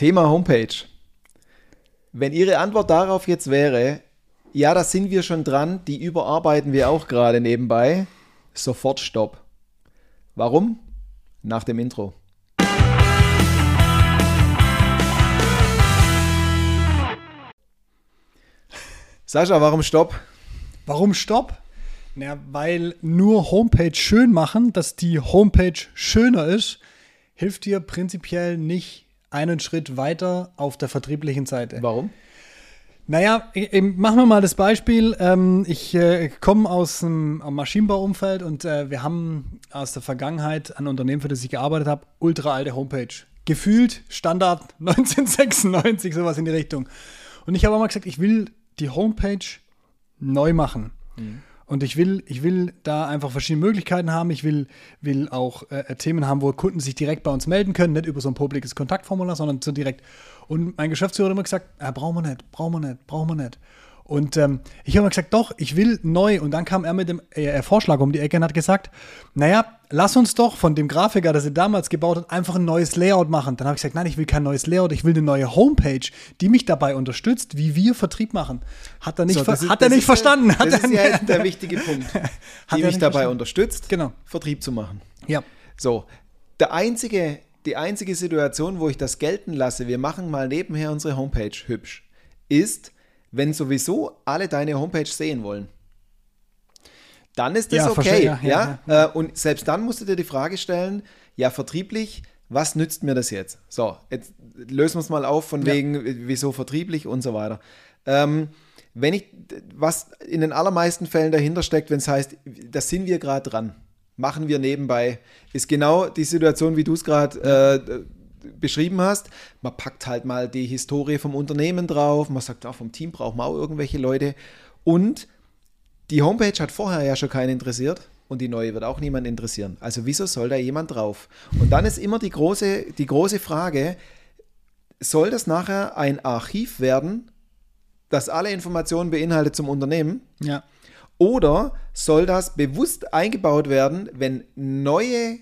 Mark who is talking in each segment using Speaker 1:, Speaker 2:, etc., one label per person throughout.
Speaker 1: Thema Homepage. Wenn Ihre Antwort darauf jetzt wäre, ja, da sind wir schon dran, die überarbeiten wir auch gerade nebenbei, sofort Stopp. Warum? Nach dem Intro. Sascha, warum Stopp?
Speaker 2: Warum Stopp? Na, weil nur Homepage schön machen, dass die Homepage schöner ist, hilft dir prinzipiell nicht einen Schritt weiter auf der vertrieblichen Seite.
Speaker 1: Warum?
Speaker 2: Naja, machen wir mal das Beispiel. Ähm, ich äh, komme aus dem Maschinenbauumfeld und äh, wir haben aus der Vergangenheit ein Unternehmen, für das ich gearbeitet habe, ultra alte Homepage. Gefühlt Standard 1996, sowas in die Richtung. Und ich habe auch mal gesagt, ich will die Homepage neu machen. Mhm. Und ich will, ich will da einfach verschiedene Möglichkeiten haben. Ich will, will auch äh, Themen haben, wo Kunden sich direkt bei uns melden können, nicht über so ein publikes Kontaktformular, sondern so direkt. Und mein Geschäftsführer hat immer gesagt, ah, brauchen wir nicht, brauchen wir nicht, brauchen wir nicht. Und ähm, ich habe gesagt, doch, ich will neu. Und dann kam er mit dem äh, Vorschlag um die Ecke und hat gesagt, naja, lass uns doch von dem Grafiker, das er damals gebaut hat, einfach ein neues Layout machen. Dann habe ich gesagt, nein, ich will kein neues Layout, ich will eine neue Homepage, die mich dabei unterstützt, wie wir Vertrieb machen. Hat er nicht, so, ist, hat er nicht verstanden.
Speaker 1: Der,
Speaker 2: das
Speaker 1: ist ja der wichtige Punkt. die mich dabei verstanden. unterstützt,
Speaker 2: genau.
Speaker 1: Vertrieb zu machen.
Speaker 2: Ja.
Speaker 1: So, der einzige, die einzige Situation, wo ich das gelten lasse, wir machen mal nebenher unsere Homepage hübsch, ist, wenn sowieso alle deine Homepage sehen wollen, dann ist das ja, okay. Ja, ja, ja, äh, Und selbst dann musst du dir die Frage stellen, ja, vertrieblich, was nützt mir das jetzt? So, jetzt lösen wir es mal auf von wegen, wieso vertrieblich und so weiter. Ähm, wenn ich, was in den allermeisten Fällen dahinter steckt, wenn es heißt, da sind wir gerade dran, machen wir nebenbei, ist genau die Situation, wie du es gerade äh, beschrieben hast. Man packt halt mal die Historie vom Unternehmen drauf, man sagt, auch vom Team braucht man auch irgendwelche Leute. Und die Homepage hat vorher ja schon keinen interessiert und die neue wird auch niemand interessieren. Also wieso soll da jemand drauf? Und dann ist immer die große, die große Frage, soll das nachher ein Archiv werden, das alle Informationen beinhaltet zum Unternehmen?
Speaker 2: Ja.
Speaker 1: Oder soll das bewusst eingebaut werden, wenn neue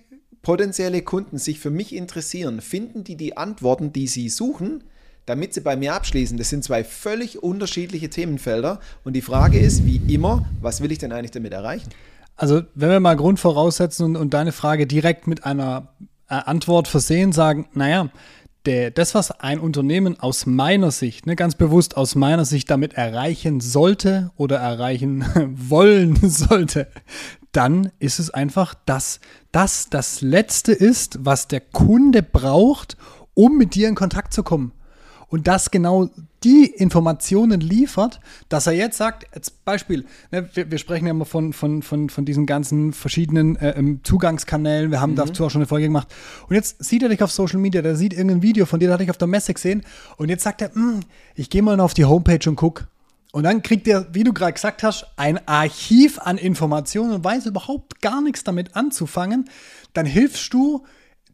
Speaker 1: potenzielle Kunden sich für mich interessieren, finden die die Antworten, die sie suchen, damit sie bei mir abschließen. Das sind zwei völlig unterschiedliche Themenfelder. Und die Frage ist, wie immer, was will ich denn eigentlich damit erreichen?
Speaker 2: Also, wenn wir mal Grund voraussetzen und, und deine Frage direkt mit einer äh, Antwort versehen, sagen, naja, der, das, was ein Unternehmen aus meiner Sicht, ne, ganz bewusst aus meiner Sicht damit erreichen sollte oder erreichen wollen sollte, dann ist es einfach, dass das das Letzte ist, was der Kunde braucht, um mit dir in Kontakt zu kommen. Und das genau die Informationen liefert, dass er jetzt sagt, als Beispiel, ne, wir, wir, sprechen ja immer von, von, von, von diesen ganzen verschiedenen äh, ähm, Zugangskanälen, wir haben mhm. dazu auch schon eine Folge gemacht. Und jetzt sieht er dich auf Social Media, der sieht irgendein Video von dir, das hatte ich auf der Messe gesehen. Und jetzt sagt er, hm, ich gehe mal auf die Homepage und gucke. Und dann kriegt er, wie du gerade gesagt hast, ein Archiv an Informationen und weiß überhaupt gar nichts damit anzufangen. Dann hilfst du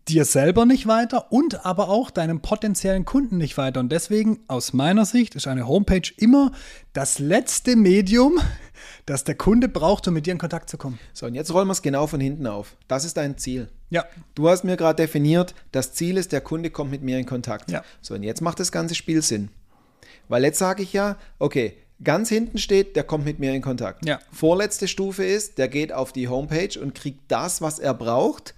Speaker 2: dir selber nicht weiter und aber auch deinem potenziellen Kunden nicht weiter. Und deswegen, aus meiner Sicht, ist eine Homepage immer das letzte Medium, das der Kunde braucht, um mit dir in Kontakt zu kommen.
Speaker 1: So, und jetzt rollen wir es genau von hinten auf. Das ist dein Ziel.
Speaker 2: Ja.
Speaker 1: Du hast mir gerade definiert, das Ziel ist, der Kunde kommt mit mir in Kontakt.
Speaker 2: Ja.
Speaker 1: So, und jetzt macht das ganze Spiel Sinn. Weil jetzt sage ich ja, okay, Ganz hinten steht, der kommt mit mir in Kontakt.
Speaker 2: Ja.
Speaker 1: Vorletzte Stufe ist, der geht auf die Homepage und kriegt das, was er braucht,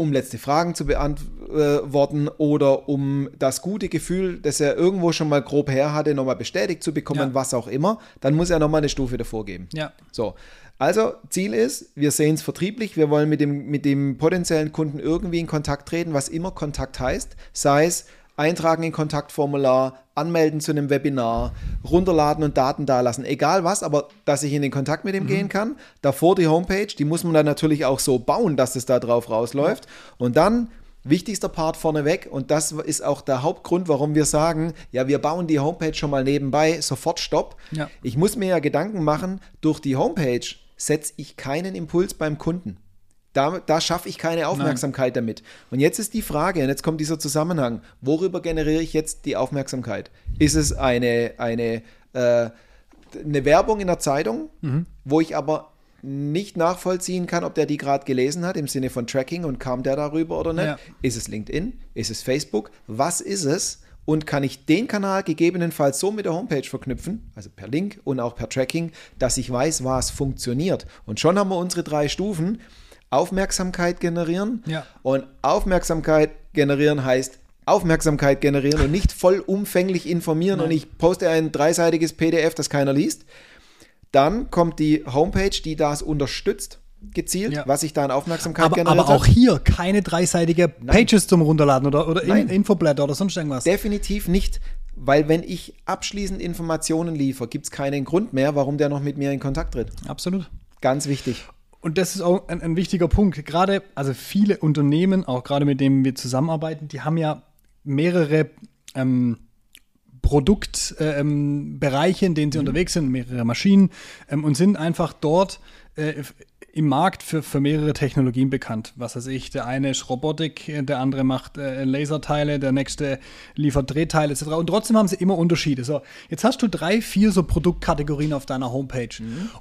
Speaker 1: um letzte Fragen zu beantworten oder um das gute Gefühl, das er irgendwo schon mal grob her hatte, nochmal bestätigt zu bekommen, ja. was auch immer. Dann muss er nochmal eine Stufe davor geben.
Speaker 2: Ja.
Speaker 1: So. Also, Ziel ist, wir sehen es vertrieblich, wir wollen mit dem, mit dem potenziellen Kunden irgendwie in Kontakt treten, was immer Kontakt heißt, sei es eintragen in Kontaktformular, anmelden zu einem Webinar, runterladen und Daten dalassen, egal was, aber dass ich in den Kontakt mit ihm mhm. gehen kann. Davor die Homepage, die muss man dann natürlich auch so bauen, dass es da drauf rausläuft. Und dann wichtigster Part vorneweg und das ist auch der Hauptgrund, warum wir sagen, ja, wir bauen die Homepage schon mal nebenbei, sofort Stopp.
Speaker 2: Ja.
Speaker 1: Ich muss mir ja Gedanken machen, durch die Homepage setze ich keinen Impuls beim Kunden. Da, da schaffe ich keine Aufmerksamkeit Nein. damit. Und jetzt ist die Frage, und jetzt kommt dieser Zusammenhang, worüber generiere ich jetzt die Aufmerksamkeit? Ist es eine, eine, äh, eine Werbung in der Zeitung, mhm. wo ich aber nicht nachvollziehen kann, ob der die gerade gelesen hat, im Sinne von Tracking und kam der darüber oder nicht.
Speaker 2: Ja.
Speaker 1: Ist es LinkedIn? Ist es Facebook? Was ist es? Und kann ich den Kanal gegebenenfalls so mit der Homepage verknüpfen, also per Link und auch per Tracking, dass ich weiß, was funktioniert. Und schon haben wir unsere drei Stufen. Aufmerksamkeit generieren.
Speaker 2: Ja.
Speaker 1: Und Aufmerksamkeit generieren heißt Aufmerksamkeit generieren und nicht vollumfänglich informieren und ich poste ein dreiseitiges PDF, das keiner liest. Dann kommt die Homepage, die das unterstützt, gezielt,
Speaker 2: Ja.
Speaker 1: was ich da an Aufmerksamkeit
Speaker 2: Aber,
Speaker 1: generiert
Speaker 2: aber auch
Speaker 1: habe.
Speaker 2: hier keine dreiseitige Pages zum Runterladen oder, oder in,
Speaker 1: Nein.
Speaker 2: Infoblätter oder sonst irgendwas.
Speaker 1: Definitiv nicht, weil wenn ich abschließend Informationen liefere, gibt es keinen Grund mehr, warum der noch mit mir in Kontakt tritt.
Speaker 2: Absolut.
Speaker 1: Ganz wichtig.
Speaker 2: Und das ist auch ein, ein wichtiger Punkt. Gerade, also viele Unternehmen, auch gerade mit denen wir zusammenarbeiten, die haben ja mehrere ähm, Produktbereiche, ähm, Bereiche, in denen sie unterwegs sind, mehrere Maschinen ähm, und sind einfach dort äh, im Markt für, für mehrere Technologien bekannt. Was weiß ich, der eine ist Robotik, äh, der andere macht äh, Laserteile, der nächste liefert Drehteile etc. Und trotzdem haben sie immer Unterschiede. So, jetzt hast du drei, vier so Produktkategorien auf deiner Homepage.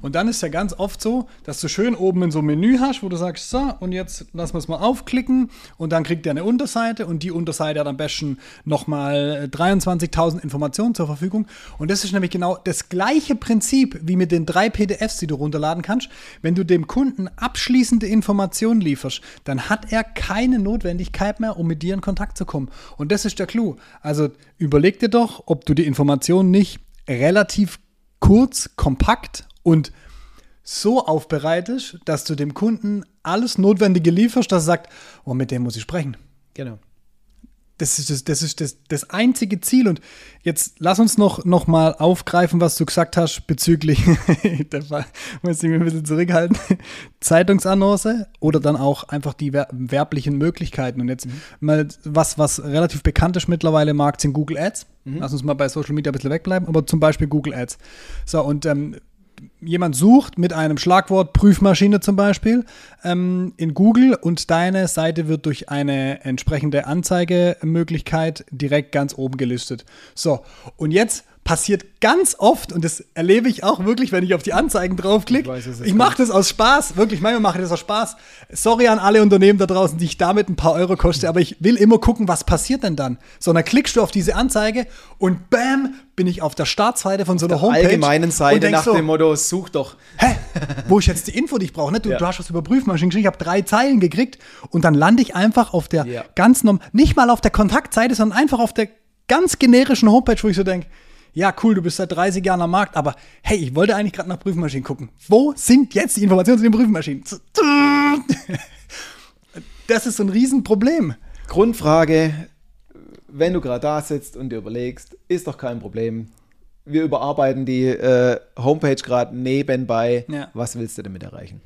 Speaker 2: Und dann ist ja ganz oft so, dass du schön oben in so ein Menü hast, wo du sagst, so, und jetzt lassen wir es mal aufklicken und dann kriegt er eine Unterseite und die Unterseite hat am besten nochmal 23.000 Informationen zur Verfügung. Und das ist nämlich genau das gleiche Prinzip wie mit den drei PDFs, die du runterladen kannst. Wenn du dem Kunden abschließende Informationen lieferst, dann hat er keine Notwendigkeit mehr, um mit dir in Kontakt zu kommen. Und das ist der Clou. Also überleg dir doch, ob du die Informationen nicht relativ kurz, kompakt und so aufbereitest, dass du dem Kunden alles Notwendige lieferst, dass er sagt, oh, mit dem muss ich sprechen.
Speaker 1: Genau.
Speaker 2: Das ist, das, das, ist das, das einzige Ziel. Und jetzt lass uns noch, noch mal aufgreifen, was du gesagt hast bezüglich, da muss ich mich ein bisschen zurückhalten, Zeitungsannonce oder dann auch einfach die wer- werblichen Möglichkeiten. Und jetzt mal was, was relativ bekannt ist mittlerweile im Markt, sind Google Ads. Lass uns mal bei Social Media ein bisschen wegbleiben, aber zum Beispiel Google Ads. So, und ähm, jemand sucht mit einem Schlagwort Prüfmaschine zum Beispiel ähm, in Google und deine Seite wird durch eine entsprechende Anzeigemöglichkeit direkt ganz oben gelistet. So, und jetzt passiert ganz oft, und das erlebe ich auch wirklich, wenn ich auf die Anzeigen draufklicke.
Speaker 1: Ich weiß,
Speaker 2: Ich mache das aus Spaß, wirklich, manchmal mache ich das aus Spaß. Sorry an alle Unternehmen da draußen, die ich damit ein paar Euro koste, aber ich will immer gucken, was passiert denn dann. So, dann klickst du auf diese Anzeige und bam, bin ich auf der Startseite von so einer Homepage.
Speaker 1: Allgemeinen Seite nach
Speaker 2: so,
Speaker 1: dem Motto, such doch.
Speaker 2: hä, wo ist jetzt die Info, die ich brauche? Ne? Du,
Speaker 1: Ja.
Speaker 2: du hast was über Prüfmaschinen geschrieben, ich habe drei Zeilen gekriegt und dann lande ich einfach auf der
Speaker 1: Ja.
Speaker 2: ganz norm nicht mal auf der Kontaktseite, sondern einfach auf der ganz generischen Homepage, wo ich so denke, ja, cool, du bist seit 30 Jahren am Markt, aber hey, ich wollte eigentlich gerade nach Prüfmaschinen gucken. Wo sind jetzt die Informationen zu den Prüfmaschinen? Das ist so ein Riesenproblem.
Speaker 1: Grundfrage, wenn du gerade da sitzt und dir überlegst, ist doch kein Problem. Wir überarbeiten die äh, Homepage gerade nebenbei.
Speaker 2: Ja.
Speaker 1: Was willst du damit erreichen?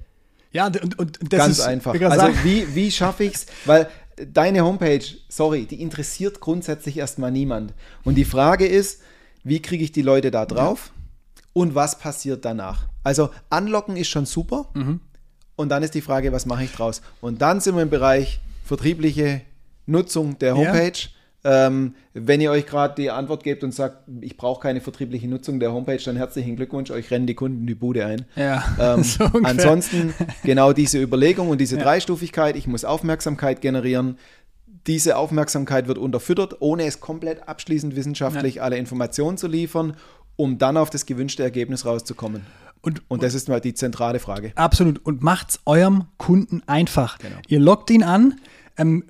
Speaker 2: Ja, und, und das
Speaker 1: Ganz
Speaker 2: ist
Speaker 1: einfach. Also wie, wie schaffe ich es? Weil deine Homepage, sorry, die interessiert grundsätzlich erstmal niemand. Und die Frage ist, wie kriege ich die Leute da drauf und was passiert danach? Also anlocken ist schon super.
Speaker 2: Mhm.
Speaker 1: Und dann ist die Frage, was mache ich draus? Und dann sind wir im Bereich vertriebliche Nutzung der
Speaker 2: Ja.
Speaker 1: Homepage. Ähm, wenn ihr euch gerade die Antwort gebt und sagt, ich brauche keine vertriebliche Nutzung der Homepage, dann herzlichen Glückwunsch, euch rennen die Kunden die Bude ein.
Speaker 2: Ja,
Speaker 1: Ähm,
Speaker 2: so
Speaker 1: ansonsten genau diese Überlegung und diese Dreistufigkeit, ich muss Aufmerksamkeit generieren. Diese Aufmerksamkeit wird unterfüttert, ohne es komplett abschließend wissenschaftlich alle Informationen zu liefern, um dann auf das gewünschte Ergebnis rauszukommen.
Speaker 2: Und,
Speaker 1: Und das ist mal die zentrale Frage.
Speaker 2: Absolut. Und macht's eurem Kunden einfach.
Speaker 1: Genau.
Speaker 2: Ihr loggt ihn an. Ähm,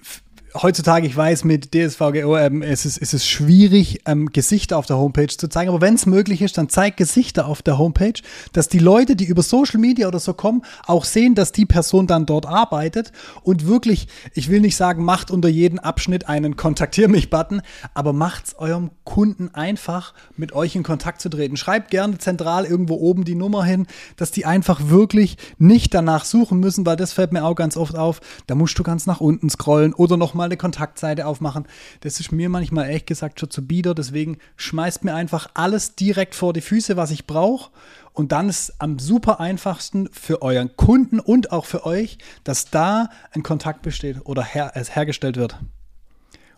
Speaker 2: heutzutage, ich weiß, mit DSVGO ähm, es ist, es ist schwierig, ähm, Gesichter auf der Homepage zu zeigen. Aber wenn es möglich ist, dann zeigt Gesichter auf der Homepage, dass die Leute, die über Social Media oder so kommen, auch sehen, dass die Person dann dort arbeitet und wirklich, ich will nicht sagen, macht unter jedem Abschnitt einen Kontaktier mich-Button, aber macht's eurem Kunden einfach, mit euch in Kontakt zu treten. Schreibt gerne zentral irgendwo oben die Nummer hin, dass die einfach wirklich nicht danach suchen müssen, weil das fällt mir auch ganz oft auf. Da musst du ganz nach unten scrollen oder nochmal eine Kontaktseite aufmachen. Das ist mir manchmal ehrlich gesagt schon zu bieder. Deswegen schmeißt mir einfach alles direkt vor die Füße, was ich brauche. Und dann ist am super einfachsten für euren Kunden und auch für euch, dass da ein Kontakt besteht oder her es hergestellt wird.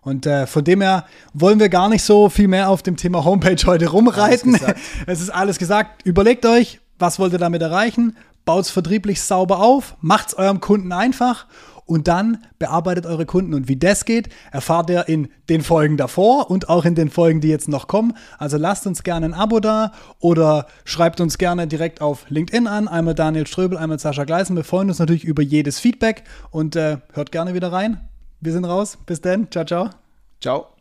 Speaker 2: Und äh, von dem her wollen wir gar nicht so viel mehr auf dem Thema Homepage heute rumreiten. Es ist alles gesagt. Überlegt euch, was wollt ihr damit erreichen? baut es vertrieblich sauber auf, macht es eurem Kunden einfach und dann bearbeitet eure Kunden. Und wie das geht, erfahrt ihr in den Folgen davor und auch in den Folgen, die jetzt noch kommen. Also lasst uns gerne ein Abo da oder schreibt uns gerne direkt auf LinkedIn an. Einmal Daniel Ströbel, einmal Sascha Gleisen. Wir freuen uns natürlich über jedes Feedback und äh, hört gerne wieder rein. Wir sind raus. Bis dann. Ciao, ciao.
Speaker 1: Ciao.